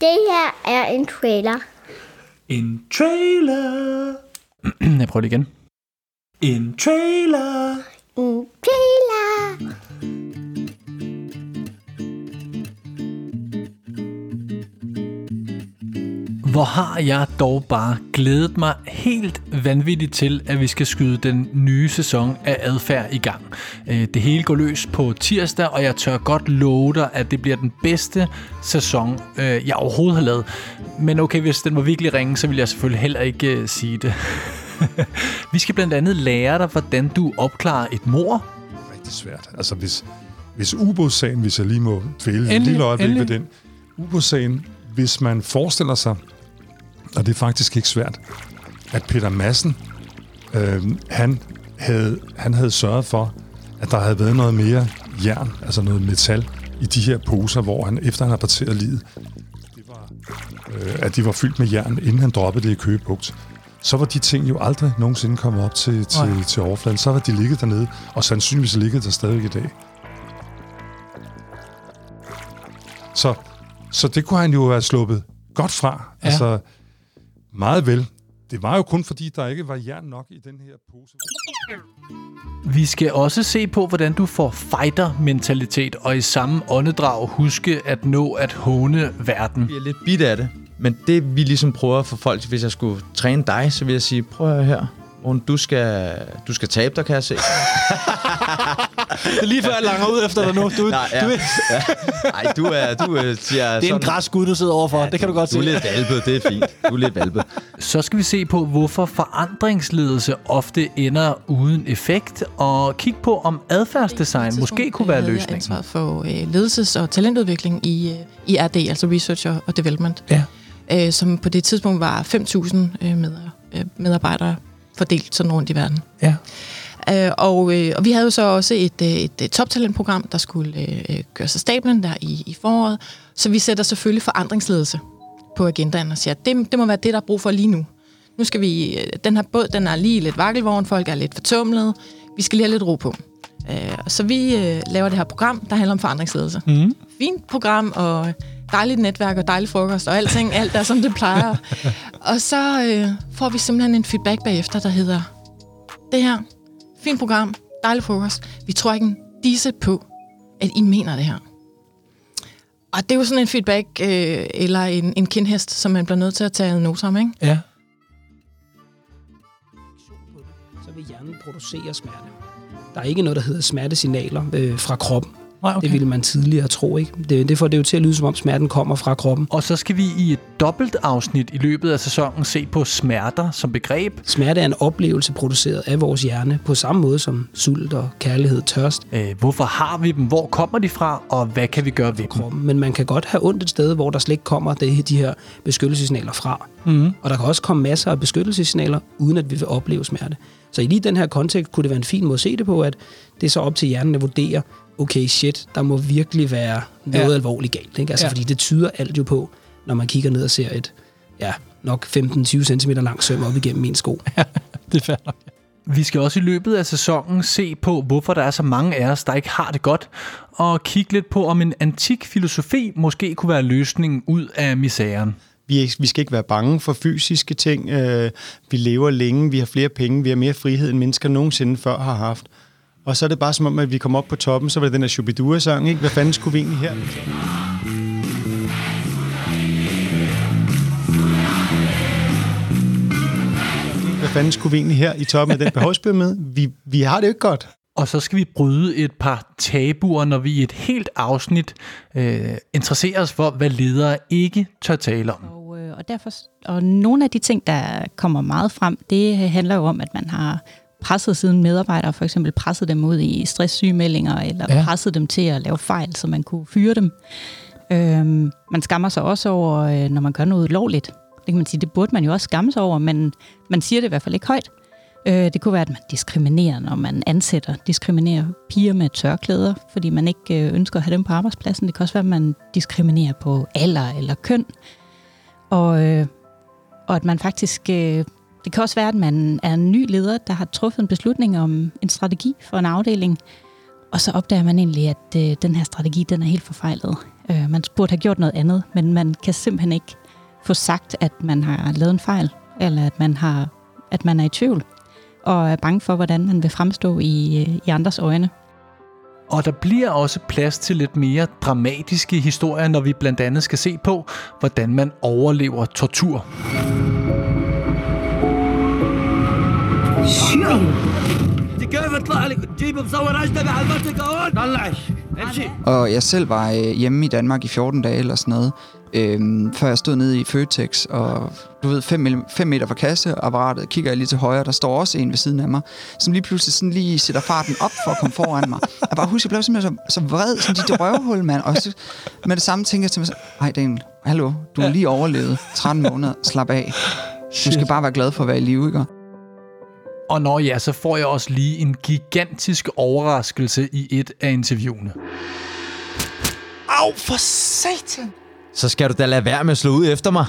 Det her er en trailer. En trailer. Jeg prøver det igen. En trailer. En trailer. Hvor har jeg dog bare glædet mig helt vanvittigt til, at vi skal skyde den nye sæson af Adfærd i gang. Øh, Det hele går løs på tirsdag, og jeg tør godt love dig, at det bliver den bedste sæson, øh, jeg overhovedet har lavet. Men okay, hvis den var virkelig ringe, så vil jeg selvfølgelig heller ikke øh, sige det. vi skal blandt andet lære dig, hvordan du opklarer et mor. rigtig svært. Altså hvis, hvis ubådssagen, hvis jeg lige må dvæle Endelig, lille øjeblik endelig. ved den. Ubådssagen, hvis man forestiller sig, og det er faktisk ikke svært, at Peter Madsen, øh, han, havde, han havde sørget for, at der havde været noget mere jern, altså noget metal, i de her poser, hvor han, efter han havde parteret livet, det var, øh, at de var fyldt med jern, inden han droppede det i Køgebugt. Så var de ting jo aldrig nogensinde kommet op til, til, Nej. til overfladen. Så var de ligget dernede, og sandsynligvis ligget der stadig i dag. Så, så det kunne han jo have sluppet godt fra. Ja. Altså, meget vel. Det var jo kun fordi, der ikke var jern nok i den her pose. Vi skal også se på, hvordan du får fighter-mentalitet, og i samme åndedrag huske at nå at håne verden. Jeg er lidt bit af det. Men det vi ligesom prøver at få folk, hvis jeg skulle træne dig, så vil jeg sige, prøv at høre her. Rune, du skal, du skal tabe dig, kan jeg se. Det er lige før, jeg langer ud efter dig nu. Du, Nej, ja. du, ja. Ej, du er, du er, siger, det er en græskud, du sidder overfor. det kan du godt Du er se. lidt valpet, det er fint. Du er lidt valpet. Så skal vi se på, hvorfor forandringsledelse ofte ender uden effekt, og kigge på, om adfærdsdesign måske kunne være havde jeg løsningen. ansvaret for øh, ledelses- og talentudvikling i, øh, i RD, altså Research og- Development, Ja. øh, som på det tidspunkt var 5.000 øh, med, øh, medarbejdere fordelt sådan rundt i verden. Ja. Øh, og, øh, og vi havde jo så også et, øh, et, et toptalentprogram, der skulle øh, øh, gøre sig stablen der i, i foråret. Så vi sætter selvfølgelig forandringsledelse på agendaen og siger, at det, det må være det, der er brug for lige nu. Nu skal vi, øh, den her båd, den er lige lidt vakkelvogn, folk er lidt fortumlede, vi skal lige have lidt ro på. Øh, så vi øh, laver det her program, der handler om forandringsledelse. Mm. Fint program, og dejligt netværk, og dejlig frokost, og alting, alt er som det plejer. og så øh, får vi simpelthen en feedback bagefter, der hedder, det her, fint program, dejlig frokost. Vi tror ikke en disse på, at I mener det her. Og det er jo sådan en feedback, øh, eller en, en kindhest, som man bliver nødt til at tage ad notam, ikke? Ja. Så vil hjernen producere smerte. Der er ikke noget, der hedder smertesignaler øh, fra kroppen. Nej, Okay. Det ville man tidligere tro, ikke? Det, det får det jo til at lyde, som om smerten kommer fra kroppen. Og så skal vi i et dobbelt afsnit i løbet af sæsonen se på smerter som begreb. Smerte er en oplevelse produceret af vores hjerne, på samme måde som sult og kærlighed, tørst Øh, hvorfor har vi dem? Hvor kommer de fra? Og hvad kan vi gøre ved dem? kroppen. Men man kan godt have ondt et sted, hvor der slet ikke kommer det, de her beskyttelsessignaler fra. Mm. Og der kan også komme masser af beskyttelsessignaler, uden at vi vil opleve smerte. Så i lige den her kontekst kunne det være en fin måde at se det på, at det er så op til hjernen at vurdere, okay, shit, der må virkelig være noget Ja. alvorligt galt. Ikke? Altså, Ja. Fordi det tyder alt jo på, når man kigger ned og ser et, ja, nok 15-20 cm langt søm op igennem min sko. Det er nok. Vi skal også i løbet af sæsonen se på, hvorfor der er så mange af os, der ikke har det godt, og kigge lidt på, om en antik filosofi måske kunne være løsningen ud af misæren. Vi, vi skal ikke være bange for fysiske ting. Øh, vi lever længe, vi har flere penge, vi har mere frihed, end mennesker nogensinde før har haft. Og så er det bare som om, at vi kommer op på toppen, så var det den der Shubidua-sang, ikke? Hvad fanden skulle vi egentlig her? Hvad fanden skulle vi egentlig her i toppen af den behovspyramide? Vi, vi har det jo ikke godt. Og så skal vi bryde et par tabuer, når vi i et helt afsnit øh, interesserer os for, hvad ledere ikke tør tale om. Og, derfor, og nogle af de ting, der kommer meget frem, det handler jo om, at man har presset siden medarbejdere, for eksempel presset dem ud i stresssygemeldinger, eller Ja. ja. presset dem til at lave fejl, så man kunne fyre dem. Øhm, man skammer sig også over, øh, når man gør noget lovligt. Det kan man sige, det burde man jo også skamme sig over, men man siger det i hvert fald ikke højt. Øh, det kunne være, at man diskriminerer, når man ansætter, diskriminerer piger med tørklæder, fordi man ikke øh, ønsker at have dem på arbejdspladsen. Det kan også være, at man diskriminerer på alder eller køn. Og, øh, og at man faktisk... Øh, det kan også være, at man er en ny leder, der har truffet en beslutning om en strategi for en afdeling, og så opdager man egentlig, at øh, den her strategi, den er helt forfejlet. Øh, man burde have gjort noget andet, men man kan simpelthen ikke få sagt, at man har lavet en fejl, eller at man, har, at man er i tvivl, og er bange for, hvordan man vil fremstå i, øh, i andres øjne. Og der bliver også plads til lidt mere dramatiske historier, når vi blandt andet skal se på, hvordan man overlever tortur. Og jeg selv var øh, hjemme i Danmark i 14 dage eller sådan noget, øhm, før jeg stod nede i Føtex, og du ved, 5 meter fra kasseapparatet, kigger jeg lige til højre, der står også en ved siden af mig, som lige pludselig sådan lige sætter farten op for at komme foran mig. Jeg bare husker, jeg blev simpelthen så, så vred, sådan dit røvhul, mand. Og så, med det samme tænker jeg til mig, ej Daniel, hallo, du har lige overlevet 13 måneder, slap af. Du skal bare være glad for at være i live, ikke? Og når ja, så får jeg også lige en gigantisk overraskelse i et af interviewene så skal du da lade være med at slå ud efter mig.